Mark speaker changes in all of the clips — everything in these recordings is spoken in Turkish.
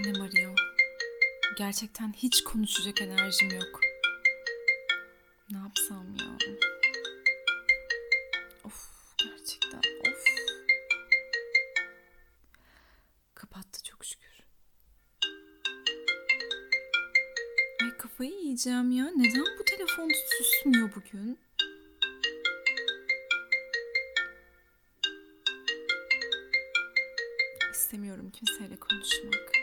Speaker 1: Annem arıyor. Gerçekten hiç konuşacak enerjim yok. Ne yapsam ya? Of gerçekten of. Kapattı çok şükür. Ay kafayı yiyeceğim ya. Neden bu telefon susmuyor bugün? İstemiyorum kimseyle konuşmak.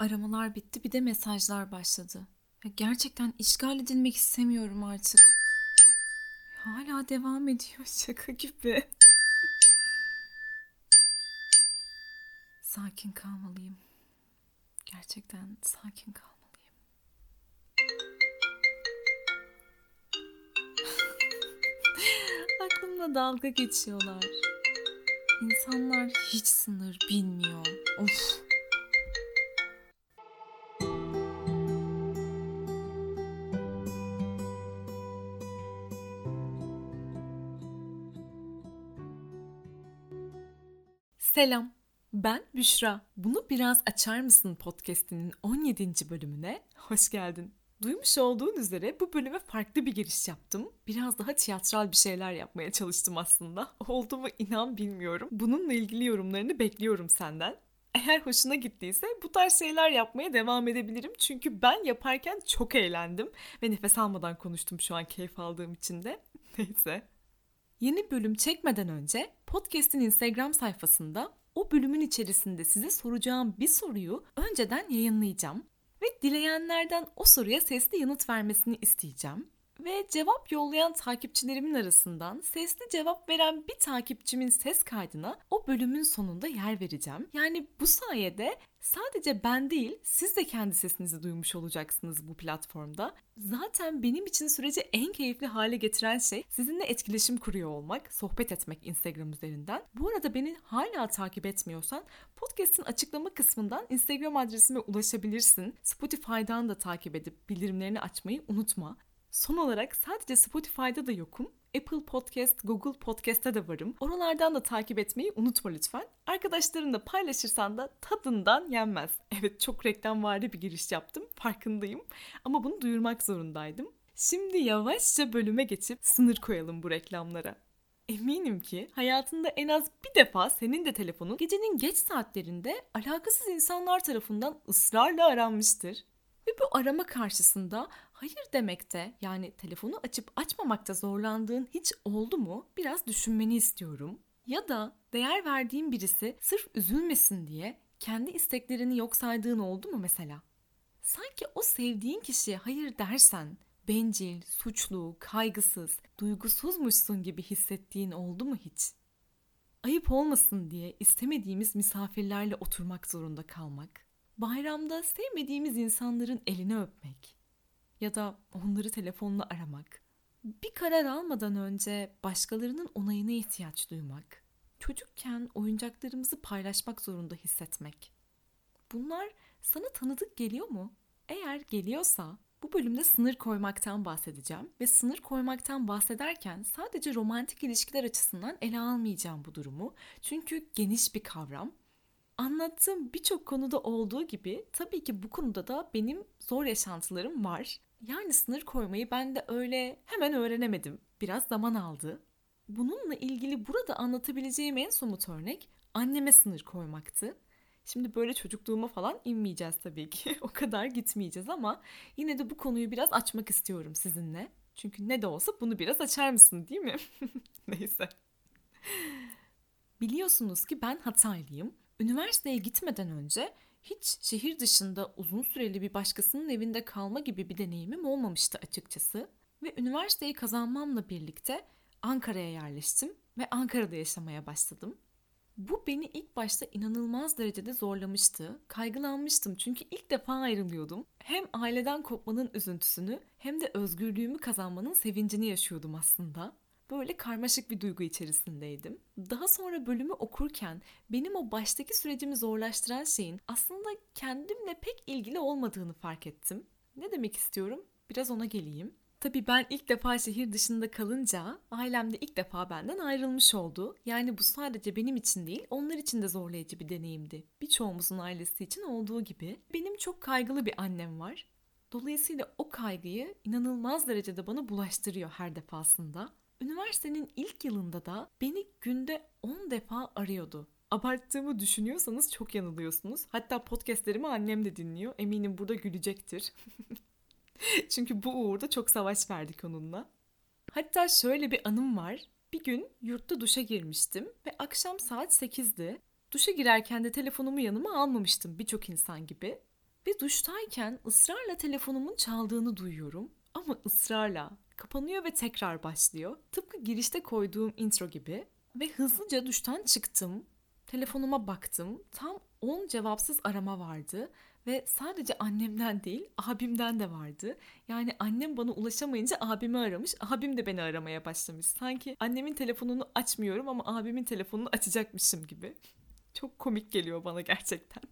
Speaker 1: Aramalar bitti bir de mesajlar başladı. Ya gerçekten işgal edilmek istemiyorum artık. Hala devam ediyor şaka gibi. Sakin kalmalıyım. Gerçekten sakin kalmalıyım. Aklımla dalga geçiyorlar. İnsanlar hiç sınır bilmiyor. Of. Selam. Ben Büşra. Bunu biraz açar mısın podcast'inin 17. bölümüne hoş geldin. Duymuş olduğun üzere bu bölüme farklı bir giriş yaptım. Biraz daha tiyatral bir şeyler yapmaya çalıştım aslında. Oldu mu inan bilmiyorum. Bununla ilgili yorumlarını bekliyorum senden. Eğer hoşuna gittiyse bu tarz şeyler yapmaya devam edebilirim. Çünkü ben yaparken çok eğlendim. Ve nefes almadan konuştum şu an keyif aldığım için de. Neyse. Yeni bölüm çekmeden önce podcast'in Instagram sayfasında o bölümün içerisinde size soracağım bir soruyu önceden yayınlayacağım ve dileyenlerden o soruya sesli yanıt vermesini isteyeceğim. Ve cevap yollayan takipçilerimin arasından sesli cevap veren bir takipçimin ses kaydına o bölümün sonunda yer vereceğim. Yani bu sayede sadece ben değil siz de kendi sesinizi duymuş olacaksınız bu platformda. Zaten benim için süreci en keyifli hale getiren şey sizinle etkileşim kuruyor olmak, sohbet etmek Instagram üzerinden. Bu arada beni hala takip etmiyorsan podcast'in açıklama kısmından Instagram adresime ulaşabilirsin. Spotify'dan da takip edip bildirimlerini açmayı unutma. Son olarak sadece Spotify'da da yokum. Apple Podcast, Google Podcast'te de varım. Oralardan da takip etmeyi unutma lütfen. Arkadaşlarınla paylaşırsan da tadından yenmez. Evet çok reklam vardı bir giriş yaptım. Farkındayım. Ama bunu duyurmak zorundaydım. Şimdi yavaşça bölüme geçip sınır koyalım bu reklamlara. Eminim ki hayatında en az bir defa senin de telefonun gecenin geç saatlerinde alakasız insanlar tarafından ısrarla aranmıştır. Ve bu arama karşısında hayır demekte yani telefonu açıp açmamakta zorlandığın hiç oldu mu? Biraz düşünmeni istiyorum. Ya da değer verdiğin birisi sırf üzülmesin diye kendi isteklerini yok saydığın oldu mu mesela? Sanki o sevdiğin kişiye hayır dersen bencil, suçlu, kaygısız, duygusuzmuşsun gibi hissettiğin oldu mu hiç? Ayıp olmasın diye istemediğimiz misafirlerle oturmak zorunda kalmak, bayramda sevmediğimiz insanların elini öpmek ya da onları telefonla aramak, bir karar almadan önce başkalarının onayına ihtiyaç duymak, çocukken oyuncaklarımızı paylaşmak zorunda hissetmek. Bunlar sana tanıdık geliyor mu? Eğer geliyorsa bu bölümde sınır koymaktan bahsedeceğim ve sınır koymaktan bahsederken sadece romantik ilişkiler açısından ele almayacağım bu durumu. Çünkü geniş bir kavram. Anlattığım birçok konuda olduğu gibi tabii ki bu konuda da benim zor yaşantılarım var. Yani sınır koymayı ben de öyle hemen öğrenemedim. Biraz zaman aldı. Bununla ilgili burada anlatabileceğim en somut örnek anneme sınır koymaktı. Şimdi böyle çocukluğuma falan inmeyeceğiz tabii ki. o kadar gitmeyeceğiz ama yine de bu konuyu biraz açmak istiyorum sizinle. Çünkü ne de olsa bunu biraz açar mısın değil mi? Neyse. Biliyorsunuz ki ben Hataylıyım. Üniversiteye gitmeden önce hiç şehir dışında uzun süreli bir başkasının evinde kalma gibi bir deneyimim olmamıştı açıkçası. Ve üniversiteyi kazanmamla birlikte Ankara'ya yerleştim ve Ankara'da yaşamaya başladım. Bu beni ilk başta inanılmaz derecede zorlamıştı. Kaygılanmıştım çünkü ilk defa ayrılıyordum. Hem aileden kopmanın üzüntüsünü hem de özgürlüğümü kazanmanın sevincini yaşıyordum aslında. Böyle karmaşık bir duygu içerisindeydim. Daha sonra bölümü okurken benim o baştaki sürecimi zorlaştıran şeyin aslında kendimle pek ilgili olmadığını fark ettim. Ne demek istiyorum? Biraz ona geleyim. Tabii ben ilk defa şehir dışında kalınca ailem de ilk defa benden ayrılmış oldu. Yani bu sadece benim için değil, onlar için de zorlayıcı bir deneyimdi. Birçoğumuzun ailesi için olduğu gibi. Benim çok kaygılı bir annem var. Dolayısıyla o kaygıyı inanılmaz derecede bana bulaştırıyor her defasında. Üniversitenin ilk yılında da beni günde 10 defa arıyordu. Abarttığımı düşünüyorsanız çok yanılıyorsunuz. Hatta podcastlerimi annem de dinliyor. Eminim burada gülecektir. Çünkü bu uğurda çok savaş verdik onunla. Hatta şöyle bir anım var. Bir gün yurtta duşa girmiştim ve akşam saat 8'di. Duşa girerken de telefonumu yanıma almamıştım birçok insan gibi. Ve duştayken ısrarla telefonumun çaldığını duyuyorum. Ama ısrarla. Kapanıyor ve tekrar başlıyor. Tıpkı girişte koyduğum intro gibi. Ve hızlıca duştan çıktım. Telefonuma baktım. Tam 10 cevapsız arama vardı ve sadece annemden değil abimden de vardı. Yani annem bana ulaşamayınca abimi aramış. Abim de beni aramaya başlamış. Sanki annemin telefonunu açmıyorum ama abimin telefonunu açacakmışım gibi. Çok komik geliyor bana gerçekten.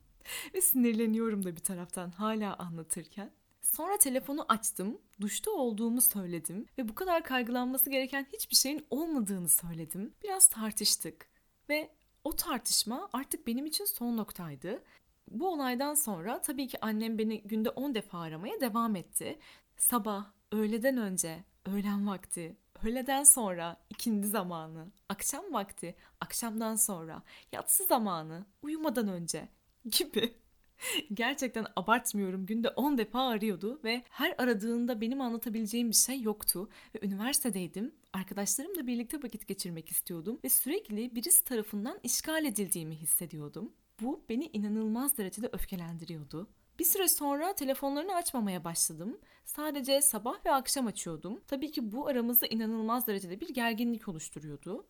Speaker 1: Ve sinirleniyorum da bir taraftan hala anlatırken. Sonra telefonu açtım, duşta olduğumu söyledim ve bu kadar kaygılanması gereken hiçbir şeyin olmadığını söyledim. Biraz tartıştık ve o tartışma artık benim için son noktaydı. Bu olaydan sonra tabii ki annem beni günde 10 defa aramaya devam etti. Sabah, öğleden önce, öğlen vakti, öğleden sonra, ikindi zamanı, akşam vakti, akşamdan sonra, yatsı zamanı, uyumadan önce gibi. Gerçekten abartmıyorum. Günde 10 defa arıyordu ve her aradığında benim anlatabileceğim bir şey yoktu. Ve üniversitedeydim. Arkadaşlarımla birlikte vakit geçirmek istiyordum ve sürekli birisi tarafından işgal edildiğimi hissediyordum. Bu beni inanılmaz derecede öfkelendiriyordu. Bir süre sonra telefonlarını açmamaya başladım. Sadece sabah ve akşam açıyordum. Tabii ki bu aramızda inanılmaz derecede bir gerginlik oluşturuyordu.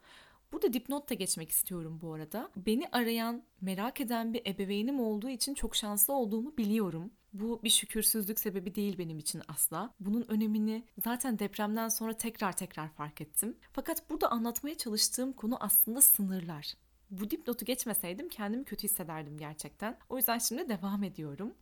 Speaker 1: Burada dipnot da geçmek istiyorum bu arada. Beni arayan, merak eden bir ebeveynim olduğu için çok şanslı olduğumu biliyorum. Bu bir şükürsüzlük sebebi değil benim için asla. Bunun önemini zaten depremden sonra tekrar tekrar fark ettim. Fakat burada anlatmaya çalıştığım konu aslında sınırlar. Bu dipnotu geçmeseydim kendimi kötü hissederdim gerçekten. O yüzden şimdi devam ediyorum.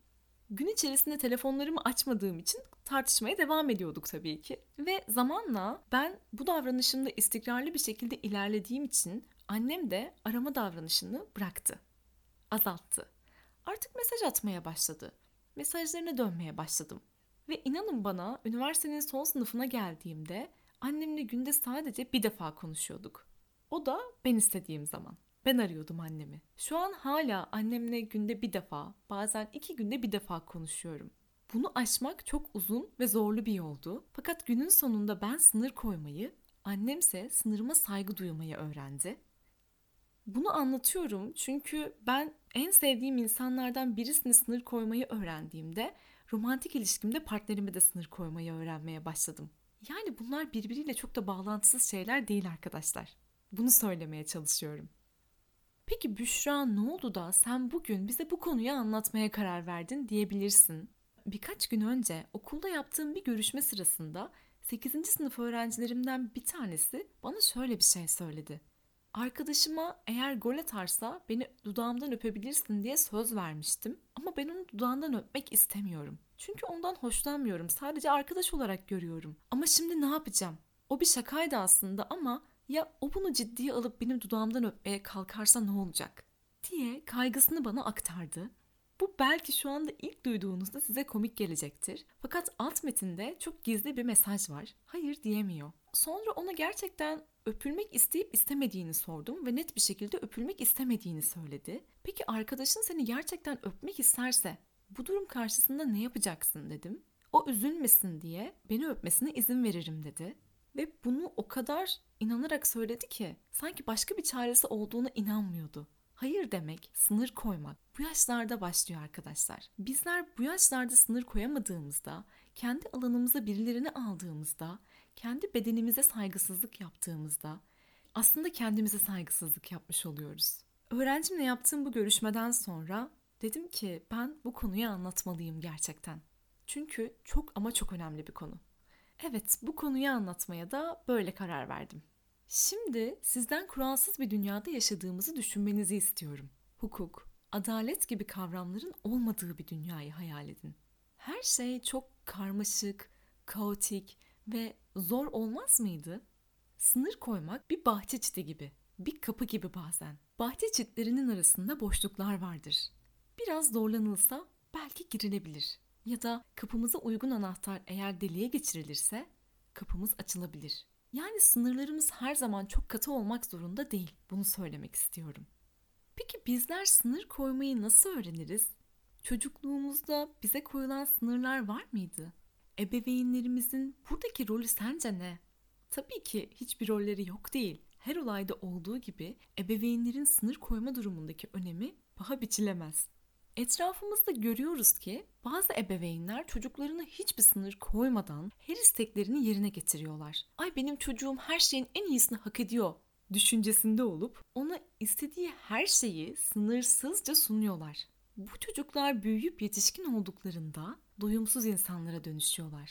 Speaker 1: Gün içerisinde telefonlarımı açmadığım için tartışmaya devam ediyorduk tabii ki. Ve zamanla ben bu davranışımda istikrarlı bir şekilde ilerlediğim için annem de arama davranışını bıraktı. Azalttı. Artık mesaj atmaya başladı. Mesajlarına dönmeye başladım. Ve inanın bana üniversitenin son sınıfına geldiğimde annemle günde sadece bir defa konuşuyorduk. O da ben istediğim zaman. Ben arıyordum annemi. Şu an hala annemle günde bir defa, bazen iki günde bir defa konuşuyorum. Bunu aşmak çok uzun ve zorlu bir yoldu. Fakat günün sonunda ben sınır koymayı, annemse sınırıma saygı duymayı öğrendi. Bunu anlatıyorum çünkü ben en sevdiğim insanlardan birisine sınır koymayı öğrendiğimde romantik ilişkimde partnerime de sınır koymayı öğrenmeye başladım. Yani bunlar birbiriyle çok da bağlantısız şeyler değil arkadaşlar. Bunu söylemeye çalışıyorum. Peki Büşra ne oldu da sen bugün bize bu konuyu anlatmaya karar verdin diyebilirsin. Birkaç gün önce okulda yaptığım bir görüşme sırasında 8. sınıf öğrencilerimden bir tanesi bana şöyle bir şey söyledi. Arkadaşıma eğer gol atarsa beni dudağımdan öpebilirsin diye söz vermiştim ama ben onu dudağından öpmek istemiyorum. Çünkü ondan hoşlanmıyorum. Sadece arkadaş olarak görüyorum. Ama şimdi ne yapacağım? O bir şakaydı aslında ama ya o bunu ciddiye alıp benim dudağımdan öpmeye kalkarsa ne olacak? diye kaygısını bana aktardı. Bu belki şu anda ilk duyduğunuzda size komik gelecektir. Fakat alt metinde çok gizli bir mesaj var. Hayır diyemiyor. Sonra ona gerçekten öpülmek isteyip istemediğini sordum ve net bir şekilde öpülmek istemediğini söyledi. Peki arkadaşın seni gerçekten öpmek isterse bu durum karşısında ne yapacaksın dedim. O üzülmesin diye beni öpmesine izin veririm dedi. Ve bunu o kadar inanarak söyledi ki sanki başka bir çaresi olduğuna inanmıyordu. Hayır demek, sınır koymak bu yaşlarda başlıyor arkadaşlar. Bizler bu yaşlarda sınır koyamadığımızda, kendi alanımıza birilerini aldığımızda, kendi bedenimize saygısızlık yaptığımızda aslında kendimize saygısızlık yapmış oluyoruz. Öğrencimle yaptığım bu görüşmeden sonra dedim ki ben bu konuyu anlatmalıyım gerçekten. Çünkü çok ama çok önemli bir konu. Evet, bu konuyu anlatmaya da böyle karar verdim. Şimdi sizden kuralsız bir dünyada yaşadığımızı düşünmenizi istiyorum. Hukuk, adalet gibi kavramların olmadığı bir dünyayı hayal edin. Her şey çok karmaşık, kaotik Ve zor olmaz mıydı? Sınır koymak bir bahçe çiti gibi, bir kapı gibi bazen. Bahçe çitlerinin arasında boşluklar vardır. Biraz zorlanılsa belki girilebilir. Ya da kapımıza uygun anahtar eğer deliğe geçirilirse kapımız açılabilir. Yani sınırlarımız her zaman çok katı olmak zorunda değil. Bunu söylemek istiyorum. Peki bizler sınır koymayı nasıl öğreniriz? Çocukluğumuzda bize koyulan sınırlar var mıydı? Ebeveynlerimizin buradaki rolü sence ne? Tabii ki hiçbir rolleri yok değil. Her olayda olduğu gibi ebeveynlerin sınır koyma durumundaki önemi paha biçilemez. Etrafımızda görüyoruz ki bazı ebeveynler çocuklarına hiçbir sınır koymadan her isteklerini yerine getiriyorlar. Ay benim çocuğum her şeyin en iyisini hak ediyor düşüncesinde olup ona istediği her şeyi sınırsızca sunuyorlar. Bu çocuklar büyüyüp yetişkin olduklarında doyumsuz insanlara dönüşüyorlar.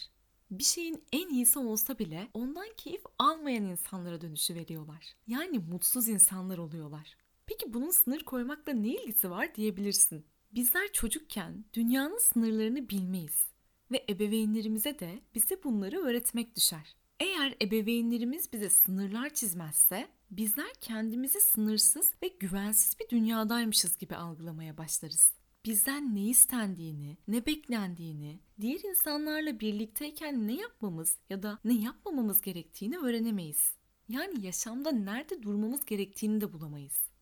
Speaker 1: Bir şeyin en iyisi olsa bile ondan keyif almayan insanlara dönüşü veriyorlar. Yani mutsuz insanlar oluyorlar. Peki bunun sınır koymakla ne ilgisi var diyebilirsin. Bizler çocukken dünyanın sınırlarını bilmeyiz ve ebeveynlerimize de bize bunları öğretmek düşer. Eğer ebeveynlerimiz bize sınırlar çizmezse bizler kendimizi sınırsız ve güvensiz bir dünyadaymışız gibi algılamaya başlarız. Bizden ne istendiğini, ne beklendiğini, diğer insanlarla birlikteyken ne yapmamız ya da ne yapmamamız gerektiğini öğrenemeyiz. Yani yaşamda nerede durmamız gerektiğini de bulamayız.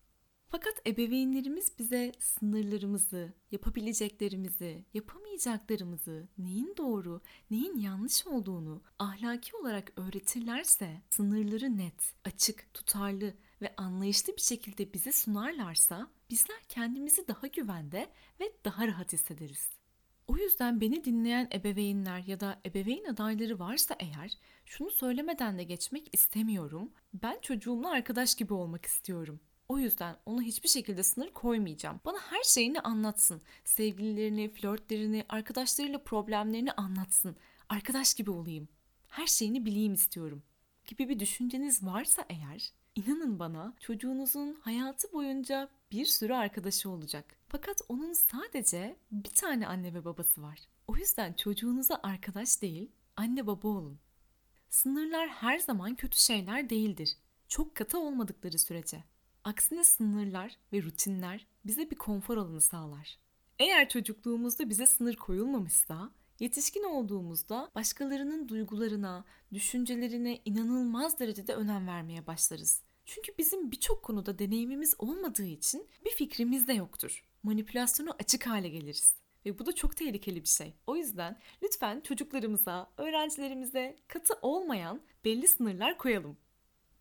Speaker 1: Fakat ebeveynlerimiz bize sınırlarımızı, yapabileceklerimizi, yapamayacaklarımızı, neyin doğru, neyin yanlış olduğunu ahlaki olarak öğretirlerse, sınırları net, açık, tutarlı ve anlayışlı bir şekilde bize sunarlarsa bizler kendimizi daha güvende ve daha rahat hissederiz. O yüzden beni dinleyen ebeveynler ya da ebeveyn adayları varsa eğer şunu söylemeden de geçmek istemiyorum. Ben çocuğumla arkadaş gibi olmak istiyorum. O yüzden ona hiçbir şekilde sınır koymayacağım. Bana her şeyini anlatsın. Sevgililerini, flörtlerini, arkadaşlarıyla problemlerini anlatsın. Arkadaş gibi olayım. Her şeyini bileyim istiyorum. Gibi bir düşünceniz varsa eğer, inanın bana çocuğunuzun hayatı boyunca bir sürü arkadaşı olacak. Fakat onun sadece bir tane anne ve babası var. O yüzden çocuğunuza arkadaş değil, anne baba olun. Sınırlar her zaman kötü şeyler değildir. Çok katı olmadıkları sürece. Aksine sınırlar ve rutinler bize bir konfor alanı sağlar. Eğer çocukluğumuzda bize sınır koyulmamışsa, yetişkin olduğumuzda başkalarının duygularına, düşüncelerine inanılmaz derecede önem vermeye başlarız. Çünkü bizim birçok konuda deneyimimiz olmadığı için bir fikrimiz de yoktur. Manipülasyona açık hale geliriz. Ve bu da çok tehlikeli bir şey. O yüzden lütfen çocuklarımıza, öğrencilerimize katı olmayan belli sınırlar koyalım.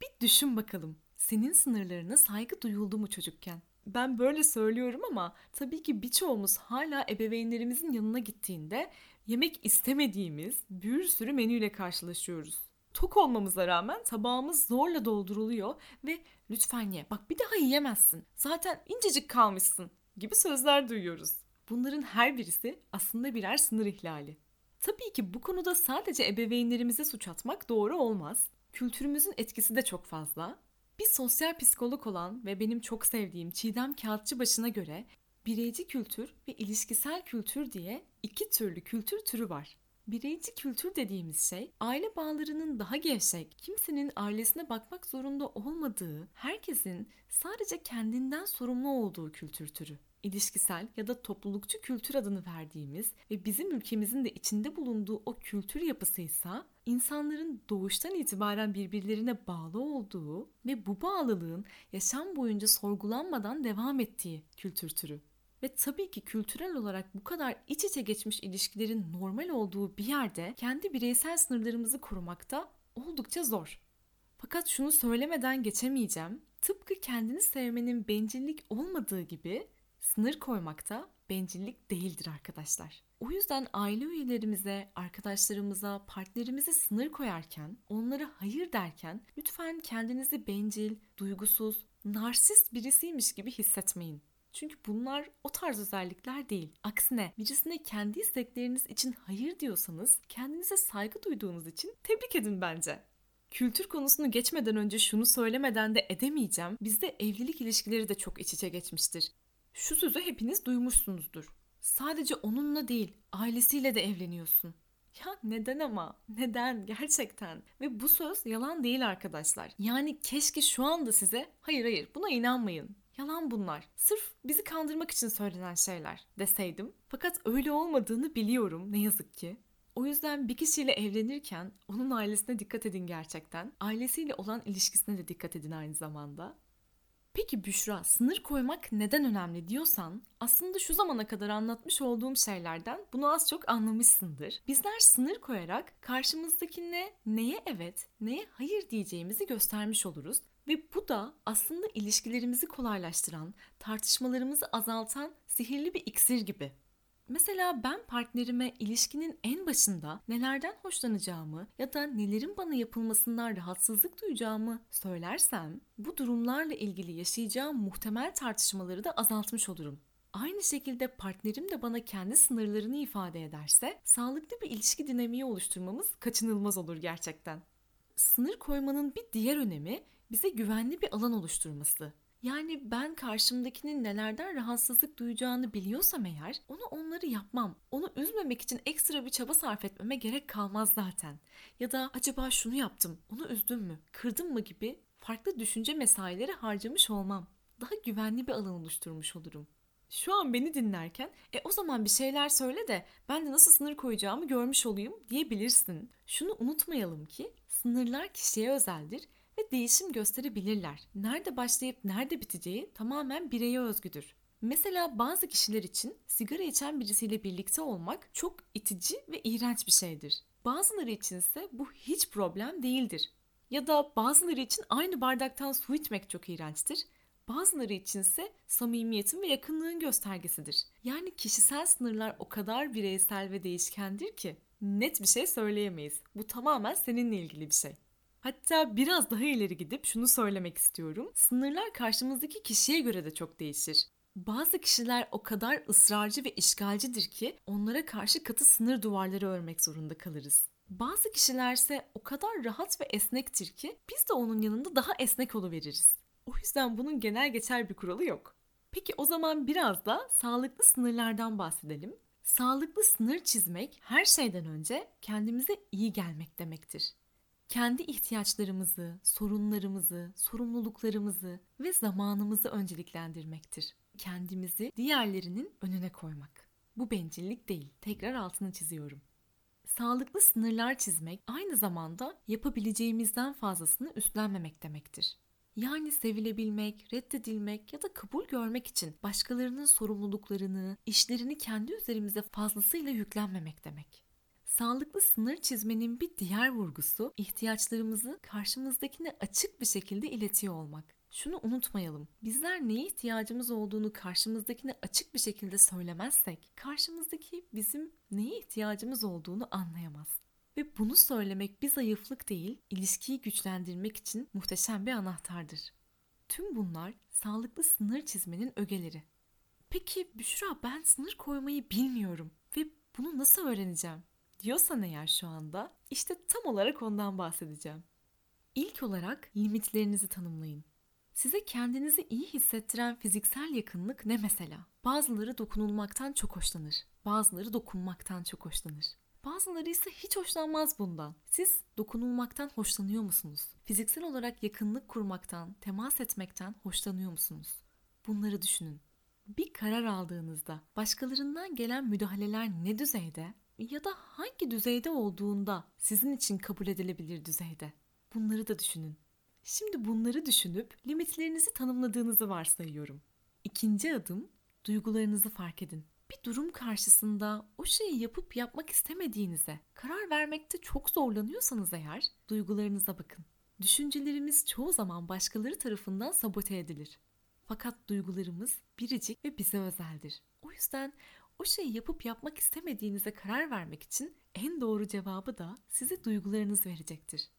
Speaker 1: Bir düşün bakalım senin sınırlarına saygı duyuldu mu çocukken? Ben böyle söylüyorum ama tabii ki birçoğumuz hala ebeveynlerimizin yanına gittiğinde yemek istemediğimiz bir sürü menüyle karşılaşıyoruz. Tok olmamıza rağmen tabağımız zorla dolduruluyor ve lütfen ye bak bir daha yiyemezsin zaten incecik kalmışsın gibi sözler duyuyoruz. Bunların her birisi aslında birer sınır ihlali. Tabii ki bu konuda sadece ebeveynlerimize suç atmak doğru olmaz. Kültürümüzün etkisi de çok fazla. Bir sosyal psikolog olan ve benim çok sevdiğim Çiğdem Kağıtçıbaşı'na göre bireyci kültür ve ilişkisel kültür diye iki türlü kültür türü var. Bireyci kültür dediğimiz şey aile bağlarının daha gevşek, kimsenin ailesine bakmak zorunda olmadığı, herkesin sadece kendinden sorumlu olduğu kültür türü ilişkisel ya da toplulukçu kültür adını verdiğimiz ve bizim ülkemizin de içinde bulunduğu o kültür yapısıysa insanların doğuştan itibaren birbirlerine bağlı olduğu ve bu bağlılığın yaşam boyunca sorgulanmadan devam ettiği kültür türü. Ve tabii ki kültürel olarak bu kadar iç içe geçmiş ilişkilerin normal olduğu bir yerde kendi bireysel sınırlarımızı korumakta oldukça zor. Fakat şunu söylemeden geçemeyeceğim. Tıpkı kendini sevmenin bencillik olmadığı gibi Sınır koymak da bencillik değildir arkadaşlar. O yüzden aile üyelerimize, arkadaşlarımıza, partnerimize sınır koyarken, onlara hayır derken lütfen kendinizi bencil, duygusuz, narsist birisiymiş gibi hissetmeyin. Çünkü bunlar o tarz özellikler değil. Aksine birisine kendi istekleriniz için hayır diyorsanız kendinize saygı duyduğunuz için tebrik edin bence. Kültür konusunu geçmeden önce şunu söylemeden de edemeyeceğim. Bizde evlilik ilişkileri de çok iç içe geçmiştir. Şu sözü hepiniz duymuşsunuzdur. Sadece onunla değil, ailesiyle de evleniyorsun. Ya neden ama? Neden? Gerçekten. Ve bu söz yalan değil arkadaşlar. Yani keşke şu anda size hayır hayır buna inanmayın. Yalan bunlar. Sırf bizi kandırmak için söylenen şeyler deseydim. Fakat öyle olmadığını biliyorum ne yazık ki. O yüzden bir kişiyle evlenirken onun ailesine dikkat edin gerçekten. Ailesiyle olan ilişkisine de dikkat edin aynı zamanda. Peki Büşra, sınır koymak neden önemli diyorsan, aslında şu zamana kadar anlatmış olduğum şeylerden bunu az çok anlamışsındır. Bizler sınır koyarak karşımızdakine neye evet, neye hayır diyeceğimizi göstermiş oluruz ve bu da aslında ilişkilerimizi kolaylaştıran, tartışmalarımızı azaltan sihirli bir iksir gibi. Mesela ben partnerime ilişkinin en başında nelerden hoşlanacağımı ya da nelerin bana yapılmasından rahatsızlık duyacağımı söylersem bu durumlarla ilgili yaşayacağım muhtemel tartışmaları da azaltmış olurum. Aynı şekilde partnerim de bana kendi sınırlarını ifade ederse sağlıklı bir ilişki dinamiği oluşturmamız kaçınılmaz olur gerçekten. Sınır koymanın bir diğer önemi bize güvenli bir alan oluşturması. Yani ben karşımdakinin nelerden rahatsızlık duyacağını biliyorsam eğer onu onları yapmam. Onu üzmemek için ekstra bir çaba sarf etmeme gerek kalmaz zaten. Ya da acaba şunu yaptım, onu üzdüm mü, kırdım mı gibi farklı düşünce mesaileri harcamış olmam. Daha güvenli bir alan oluşturmuş olurum. Şu an beni dinlerken e o zaman bir şeyler söyle de ben de nasıl sınır koyacağımı görmüş olayım diyebilirsin. Şunu unutmayalım ki sınırlar kişiye özeldir ve değişim gösterebilirler. Nerede başlayıp nerede biteceği tamamen bireye özgüdür. Mesela bazı kişiler için sigara içen birisiyle birlikte olmak çok itici ve iğrenç bir şeydir. Bazıları içinse bu hiç problem değildir. Ya da bazıları için aynı bardaktan su içmek çok iğrençtir. Bazıları içinse samimiyetin ve yakınlığın göstergesidir. Yani kişisel sınırlar o kadar bireysel ve değişkendir ki net bir şey söyleyemeyiz. Bu tamamen seninle ilgili bir şey. Hatta biraz daha ileri gidip şunu söylemek istiyorum. Sınırlar karşımızdaki kişiye göre de çok değişir. Bazı kişiler o kadar ısrarcı ve işgalcidir ki onlara karşı katı sınır duvarları örmek zorunda kalırız. Bazı kişilerse o kadar rahat ve esnektir ki biz de onun yanında daha esnek oluveririz. O yüzden bunun genel geçer bir kuralı yok. Peki o zaman biraz da sağlıklı sınırlardan bahsedelim. Sağlıklı sınır çizmek her şeyden önce kendimize iyi gelmek demektir kendi ihtiyaçlarımızı, sorunlarımızı, sorumluluklarımızı ve zamanımızı önceliklendirmektir. Kendimizi diğerlerinin önüne koymak. Bu bencillik değil. Tekrar altını çiziyorum. Sağlıklı sınırlar çizmek aynı zamanda yapabileceğimizden fazlasını üstlenmemek demektir. Yani sevilebilmek, reddedilmek ya da kabul görmek için başkalarının sorumluluklarını, işlerini kendi üzerimize fazlasıyla yüklenmemek demek. Sağlıklı sınır çizmenin bir diğer vurgusu ihtiyaçlarımızı karşımızdakine açık bir şekilde iletiyor olmak. Şunu unutmayalım. Bizler neye ihtiyacımız olduğunu karşımızdakine açık bir şekilde söylemezsek karşımızdaki bizim neye ihtiyacımız olduğunu anlayamaz. Ve bunu söylemek bir zayıflık değil, ilişkiyi güçlendirmek için muhteşem bir anahtardır. Tüm bunlar sağlıklı sınır çizmenin ögeleri. Peki Büşra ben sınır koymayı bilmiyorum ve bunu nasıl öğreneceğim? Diyorsan eğer şu anda işte tam olarak ondan bahsedeceğim. İlk olarak limitlerinizi tanımlayın. Size kendinizi iyi hissettiren fiziksel yakınlık ne mesela? Bazıları dokunulmaktan çok hoşlanır. Bazıları dokunmaktan çok hoşlanır. Bazıları ise hiç hoşlanmaz bundan. Siz dokunulmaktan hoşlanıyor musunuz? Fiziksel olarak yakınlık kurmaktan, temas etmekten hoşlanıyor musunuz? Bunları düşünün. Bir karar aldığınızda başkalarından gelen müdahaleler ne düzeyde? Ya da hangi düzeyde olduğunda sizin için kabul edilebilir düzeyde. Bunları da düşünün. Şimdi bunları düşünüp limitlerinizi tanımladığınızı varsayıyorum. İkinci adım duygularınızı fark edin. Bir durum karşısında o şeyi yapıp yapmak istemediğinize karar vermekte çok zorlanıyorsanız eğer duygularınıza bakın. Düşüncelerimiz çoğu zaman başkaları tarafından sabote edilir. Fakat duygularımız biricik ve bize özeldir. O yüzden o şeyi yapıp yapmak istemediğinize karar vermek için en doğru cevabı da size duygularınız verecektir.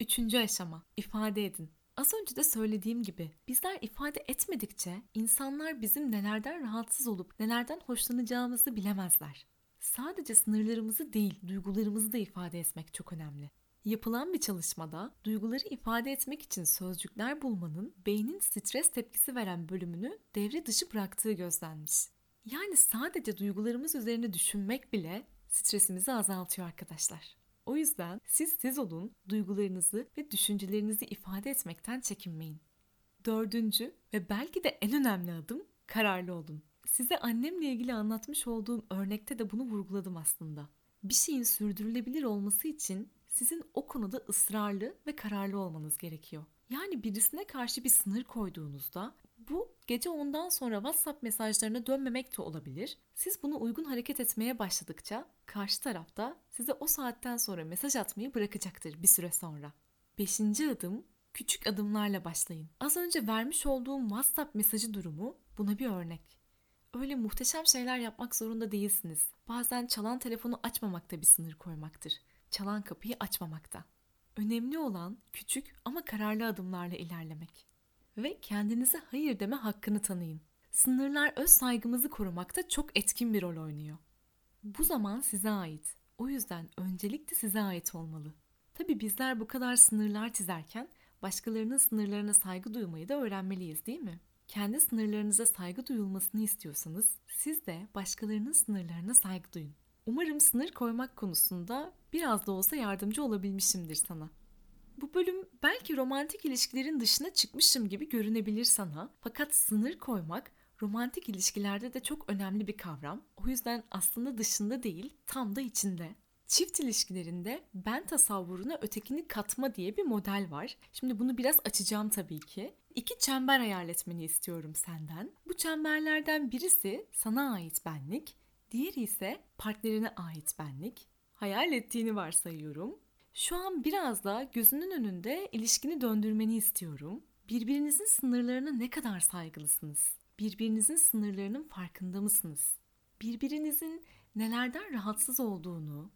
Speaker 1: Üçüncü aşama, ifade edin. Az önce de söylediğim gibi bizler ifade etmedikçe insanlar bizim nelerden rahatsız olup nelerden hoşlanacağımızı bilemezler. Sadece sınırlarımızı değil, duygularımızı da ifade etmek çok önemli. Yapılan bir çalışmada duyguları ifade etmek için sözcükler bulmanın beynin stres tepkisi veren bölümünü devre dışı bıraktığı gözlenmiş. Yani sadece duygularımız üzerine düşünmek bile stresimizi azaltıyor arkadaşlar. O yüzden siz siz olun, duygularınızı ve düşüncelerinizi ifade etmekten çekinmeyin. Dördüncü ve belki de en önemli adım kararlı olun. Size annemle ilgili anlatmış olduğum örnekte de bunu vurguladım aslında. Bir şeyin sürdürülebilir olması için sizin o konuda ısrarlı ve kararlı olmanız gerekiyor. Yani birisine karşı bir sınır koyduğunuzda bu gece ondan sonra WhatsApp mesajlarına dönmemek de olabilir. Siz bunu uygun hareket etmeye başladıkça karşı tarafta size o saatten sonra mesaj atmayı bırakacaktır bir süre sonra. Beşinci adım küçük adımlarla başlayın. Az önce vermiş olduğum WhatsApp mesajı durumu buna bir örnek. Öyle muhteşem şeyler yapmak zorunda değilsiniz. Bazen çalan telefonu açmamakta bir sınır koymaktır. Çalan kapıyı açmamakta. Önemli olan küçük ama kararlı adımlarla ilerlemek. Ve kendinize hayır deme hakkını tanıyın. Sınırlar öz saygımızı korumakta çok etkin bir rol oynuyor. Bu zaman size ait. O yüzden öncelik de size ait olmalı. Tabii bizler bu kadar sınırlar çizerken başkalarının sınırlarına saygı duymayı da öğrenmeliyiz değil mi? Kendi sınırlarınıza saygı duyulmasını istiyorsanız siz de başkalarının sınırlarına saygı duyun. Umarım sınır koymak konusunda biraz da olsa yardımcı olabilmişimdir sana. Bu bölüm belki romantik ilişkilerin dışına çıkmışım gibi görünebilir sana. Fakat sınır koymak romantik ilişkilerde de çok önemli bir kavram. O yüzden aslında dışında değil, tam da içinde. Çift ilişkilerinde ben tasavvuruna ötekini katma diye bir model var. Şimdi bunu biraz açacağım tabii ki. İki çember hayal istiyorum senden. Bu çemberlerden birisi sana ait benlik, diğeri ise partnerine ait benlik. Hayal ettiğini varsayıyorum. Şu an biraz da gözünün önünde ilişkini döndürmeni istiyorum. Birbirinizin sınırlarına ne kadar saygılısınız? Birbirinizin sınırlarının farkında mısınız? Birbirinizin nelerden rahatsız olduğunu,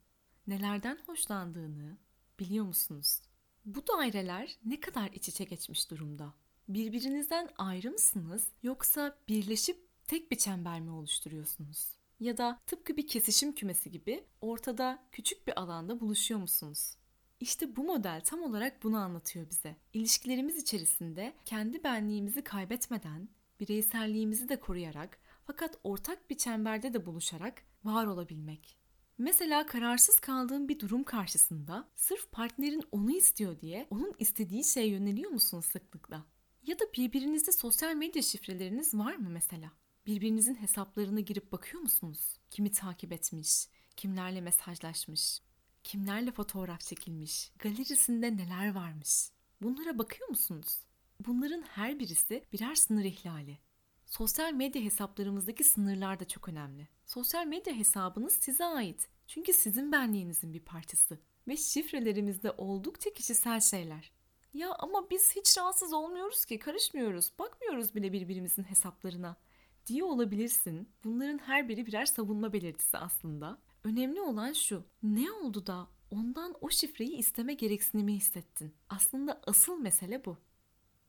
Speaker 1: nelerden hoşlandığını biliyor musunuz? Bu daireler ne kadar iç içe geçmiş durumda? Birbirinizden ayrı mısınız yoksa birleşip tek bir çember mi oluşturuyorsunuz? Ya da tıpkı bir kesişim kümesi gibi ortada küçük bir alanda buluşuyor musunuz? İşte bu model tam olarak bunu anlatıyor bize. İlişkilerimiz içerisinde kendi benliğimizi kaybetmeden, bireyselliğimizi de koruyarak fakat ortak bir çemberde de buluşarak var olabilmek. Mesela kararsız kaldığın bir durum karşısında sırf partnerin onu istiyor diye onun istediği şeye yöneliyor musun sıklıkla? Ya da birbirinizde sosyal medya şifreleriniz var mı mesela? Birbirinizin hesaplarına girip bakıyor musunuz? Kimi takip etmiş, kimlerle mesajlaşmış, kimlerle fotoğraf çekilmiş, galerisinde neler varmış? Bunlara bakıyor musunuz? Bunların her birisi birer sınır ihlali. Sosyal medya hesaplarımızdaki sınırlar da çok önemli. Sosyal medya hesabınız size ait. Çünkü sizin benliğinizin bir parçası. Ve şifrelerimizde oldukça kişisel şeyler. Ya ama biz hiç rahatsız olmuyoruz ki, karışmıyoruz, bakmıyoruz bile birbirimizin hesaplarına diye olabilirsin. Bunların her biri birer savunma belirtisi aslında. Önemli olan şu. Ne oldu da ondan o şifreyi isteme gereksinimi hissettin? Aslında asıl mesele bu.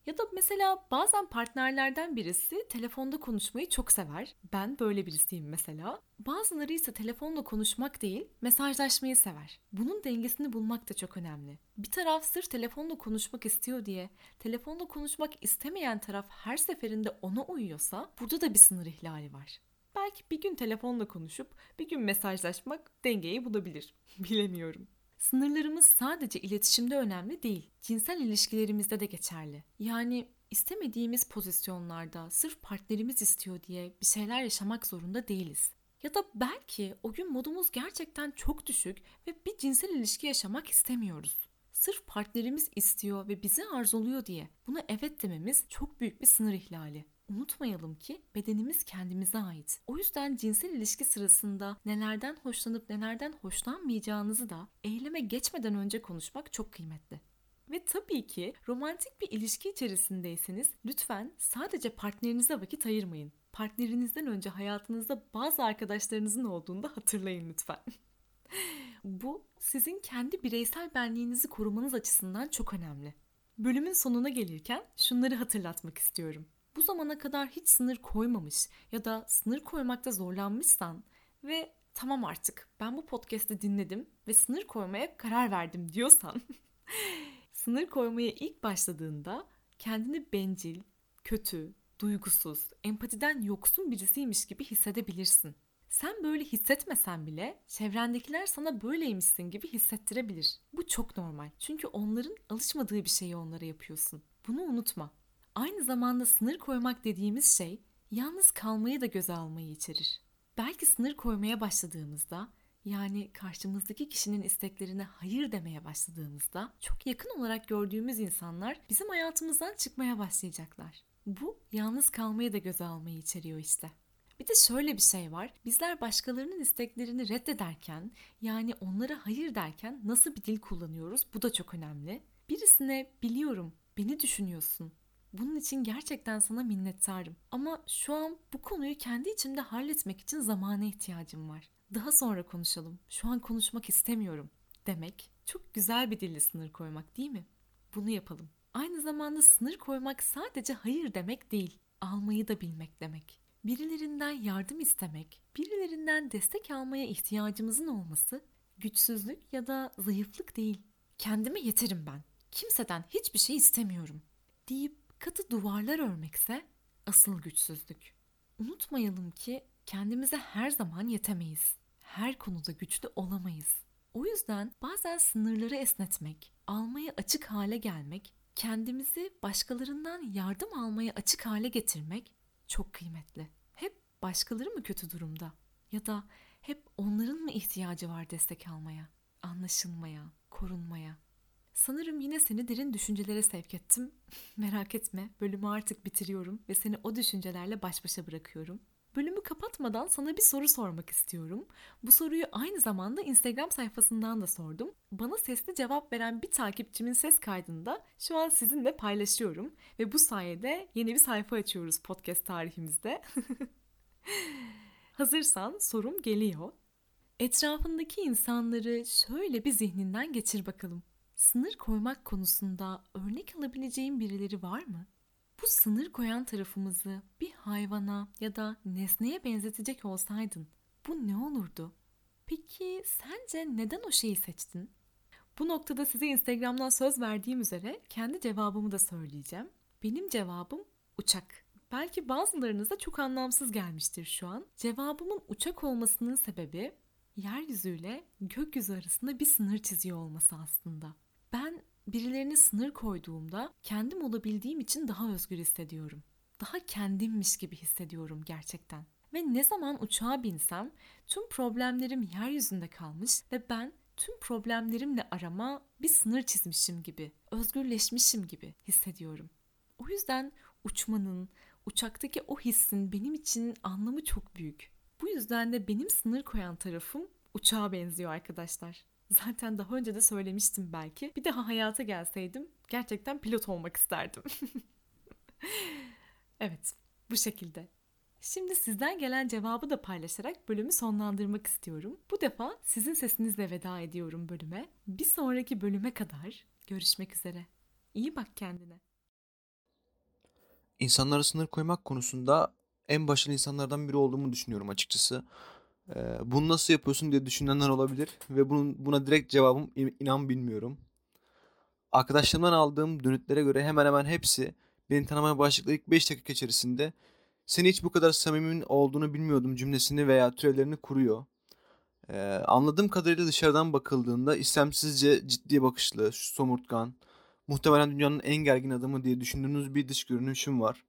Speaker 1: Ya da mesela bazen partnerlerden birisi telefonda konuşmayı çok sever. Ben böyle birisiyim mesela. Bazıları ise telefonla konuşmak değil, mesajlaşmayı sever. Bunun dengesini bulmak da çok önemli. Bir taraf sırf telefonla konuşmak istiyor diye, telefonla konuşmak istemeyen taraf her seferinde ona uyuyorsa burada da bir sınır ihlali var. Belki bir gün telefonla konuşup bir gün mesajlaşmak dengeyi bulabilir. Bilemiyorum. Sınırlarımız sadece iletişimde önemli değil, cinsel ilişkilerimizde de geçerli. Yani istemediğimiz pozisyonlarda sırf partnerimiz istiyor diye bir şeyler yaşamak zorunda değiliz. Ya da belki o gün modumuz gerçekten çok düşük ve bir cinsel ilişki yaşamak istemiyoruz. Sırf partnerimiz istiyor ve bizi arzuluyor diye buna evet dememiz çok büyük bir sınır ihlali. Unutmayalım ki bedenimiz kendimize ait. O yüzden cinsel ilişki sırasında nelerden hoşlanıp nelerden hoşlanmayacağınızı da eyleme geçmeden önce konuşmak çok kıymetli. Ve tabii ki romantik bir ilişki içerisindeyseniz lütfen sadece partnerinize vakit ayırmayın. Partnerinizden önce hayatınızda bazı arkadaşlarınızın olduğunu da hatırlayın lütfen. Bu sizin kendi bireysel benliğinizi korumanız açısından çok önemli. Bölümün sonuna gelirken şunları hatırlatmak istiyorum bu zamana kadar hiç sınır koymamış ya da sınır koymakta zorlanmışsan ve tamam artık ben bu podcast'i dinledim ve sınır koymaya karar verdim diyorsan sınır koymaya ilk başladığında kendini bencil, kötü, duygusuz, empatiden yoksun birisiymiş gibi hissedebilirsin. Sen böyle hissetmesen bile çevrendekiler sana böyleymişsin gibi hissettirebilir. Bu çok normal. Çünkü onların alışmadığı bir şeyi onlara yapıyorsun. Bunu unutma. Aynı zamanda sınır koymak dediğimiz şey yalnız kalmayı da göze almayı içerir. Belki sınır koymaya başladığımızda yani karşımızdaki kişinin isteklerine hayır demeye başladığımızda çok yakın olarak gördüğümüz insanlar bizim hayatımızdan çıkmaya başlayacaklar. Bu yalnız kalmayı da göze almayı içeriyor işte. Bir de şöyle bir şey var. Bizler başkalarının isteklerini reddederken yani onlara hayır derken nasıl bir dil kullanıyoruz? Bu da çok önemli. Birisine biliyorum, beni düşünüyorsun. Bunun için gerçekten sana minnettarım. Ama şu an bu konuyu kendi içimde halletmek için zamana ihtiyacım var. Daha sonra konuşalım. Şu an konuşmak istemiyorum demek çok güzel bir dille sınır koymak değil mi? Bunu yapalım. Aynı zamanda sınır koymak sadece hayır demek değil, almayı da bilmek demek. Birilerinden yardım istemek, birilerinden destek almaya ihtiyacımızın olması güçsüzlük ya da zayıflık değil. Kendime yeterim ben. Kimseden hiçbir şey istemiyorum deyip katı duvarlar örmekse asıl güçsüzlük. Unutmayalım ki kendimize her zaman yetemeyiz. Her konuda güçlü olamayız. O yüzden bazen sınırları esnetmek, almaya açık hale gelmek, kendimizi başkalarından yardım almaya açık hale getirmek çok kıymetli. Hep başkaları mı kötü durumda? Ya da hep onların mı ihtiyacı var destek almaya, anlaşılmaya, korunmaya? Sanırım yine seni derin düşüncelere sevk ettim. Merak etme, bölümü artık bitiriyorum ve seni o düşüncelerle baş başa bırakıyorum. Bölümü kapatmadan sana bir soru sormak istiyorum. Bu soruyu aynı zamanda Instagram sayfasından da sordum. Bana sesli cevap veren bir takipçimin ses kaydını da şu an sizinle paylaşıyorum. Ve bu sayede yeni bir sayfa açıyoruz podcast tarihimizde. Hazırsan sorum geliyor. Etrafındaki insanları şöyle bir zihninden geçir bakalım. Sınır koymak konusunda örnek alabileceğin birileri var mı? Bu sınır koyan tarafımızı bir hayvana ya da nesneye benzetecek olsaydın bu ne olurdu? Peki sence neden o şeyi seçtin? Bu noktada size Instagram'dan söz verdiğim üzere kendi cevabımı da söyleyeceğim. Benim cevabım uçak. Belki bazılarınıza çok anlamsız gelmiştir şu an. Cevabımın uçak olmasının sebebi yeryüzüyle gökyüzü arasında bir sınır çiziyor olması aslında. Ben birilerine sınır koyduğumda kendim olabildiğim için daha özgür hissediyorum. Daha kendimmiş gibi hissediyorum gerçekten. Ve ne zaman uçağa binsem tüm problemlerim yeryüzünde kalmış ve ben tüm problemlerimle arama bir sınır çizmişim gibi, özgürleşmişim gibi hissediyorum. O yüzden uçmanın, uçaktaki o hissin benim için anlamı çok büyük. Bu yüzden de benim sınır koyan tarafım uçağa benziyor arkadaşlar. Zaten daha önce de söylemiştim belki. Bir daha hayata gelseydim gerçekten pilot olmak isterdim. evet, bu şekilde. Şimdi sizden gelen cevabı da paylaşarak bölümü sonlandırmak istiyorum. Bu defa sizin sesinizle veda ediyorum bölüme. Bir sonraki bölüme kadar görüşmek üzere. İyi bak kendine.
Speaker 2: İnsanlara sınır koymak konusunda en başarılı insanlardan biri olduğumu düşünüyorum açıkçası. Ee, bunu nasıl yapıyorsun diye düşünenler olabilir ve bunun buna direkt cevabım inan bilmiyorum. Arkadaşlarımdan aldığım dönütlere göre hemen hemen hepsi beni tanımaya başladıkları ilk 5 dakika içerisinde seni hiç bu kadar samimi olduğunu bilmiyordum cümlesini veya türevlerini kuruyor. Ee, anladığım kadarıyla dışarıdan bakıldığında istemsizce ciddi bakışlı, somurtkan, muhtemelen dünyanın en gergin adamı diye düşündüğünüz bir dış görünüşüm var.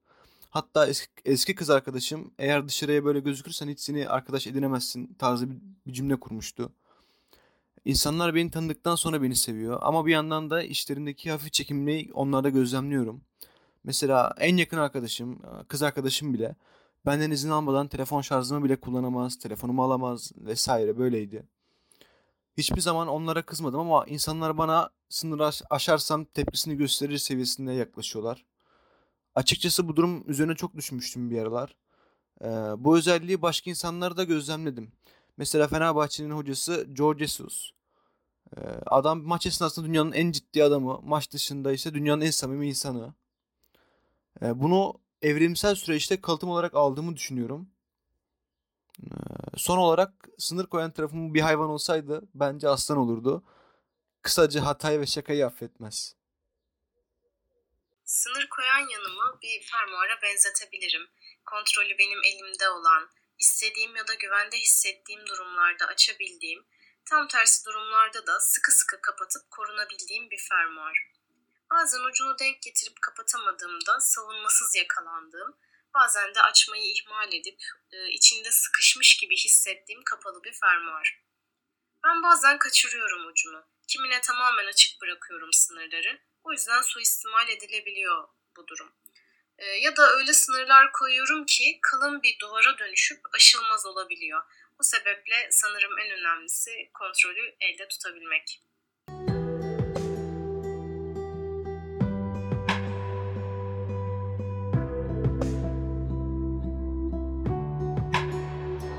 Speaker 2: Hatta eski, eski kız arkadaşım eğer dışarıya böyle gözükürsen hiç seni arkadaş edinemezsin tarzı bir, bir cümle kurmuştu. İnsanlar beni tanıdıktan sonra beni seviyor ama bir yandan da işlerindeki hafif çekimliği onlarda gözlemliyorum. Mesela en yakın arkadaşım, kız arkadaşım bile benden izin almadan telefon şarjımı bile kullanamaz, telefonumu alamaz vesaire böyleydi. Hiçbir zaman onlara kızmadım ama insanlar bana sınır aşarsam tepkisini gösterir seviyesinde yaklaşıyorlar. Açıkçası bu durum üzerine çok düşmüştüm bir aralar. Ee, bu özelliği başka insanlarda da gözlemledim. Mesela Fenerbahçe'nin hocası George Jesus. Ee, adam maç esnasında dünyanın en ciddi adamı. Maç dışında ise dünyanın en samimi insanı. Ee, bunu evrimsel süreçte kalıtım olarak aldığımı düşünüyorum. Son olarak sınır koyan tarafım bir hayvan olsaydı bence aslan olurdu. Kısaca hatayı ve şakayı affetmez.
Speaker 3: Sınır koyan yanımı bir fermuara benzetebilirim. Kontrolü benim elimde olan, istediğim ya da güvende hissettiğim durumlarda açabildiğim, tam tersi durumlarda da sıkı sıkı kapatıp korunabildiğim bir fermuar. Bazen ucunu denk getirip kapatamadığımda savunmasız yakalandığım, bazen de açmayı ihmal edip e, içinde sıkışmış gibi hissettiğim kapalı bir fermuar. Ben bazen kaçırıyorum ucunu. Kimine tamamen açık bırakıyorum sınırları. O yüzden suistimal edilebiliyor bu durum. E, ya da öyle sınırlar koyuyorum ki kalın bir duvara dönüşüp aşılmaz olabiliyor. Bu sebeple sanırım en önemlisi kontrolü elde tutabilmek.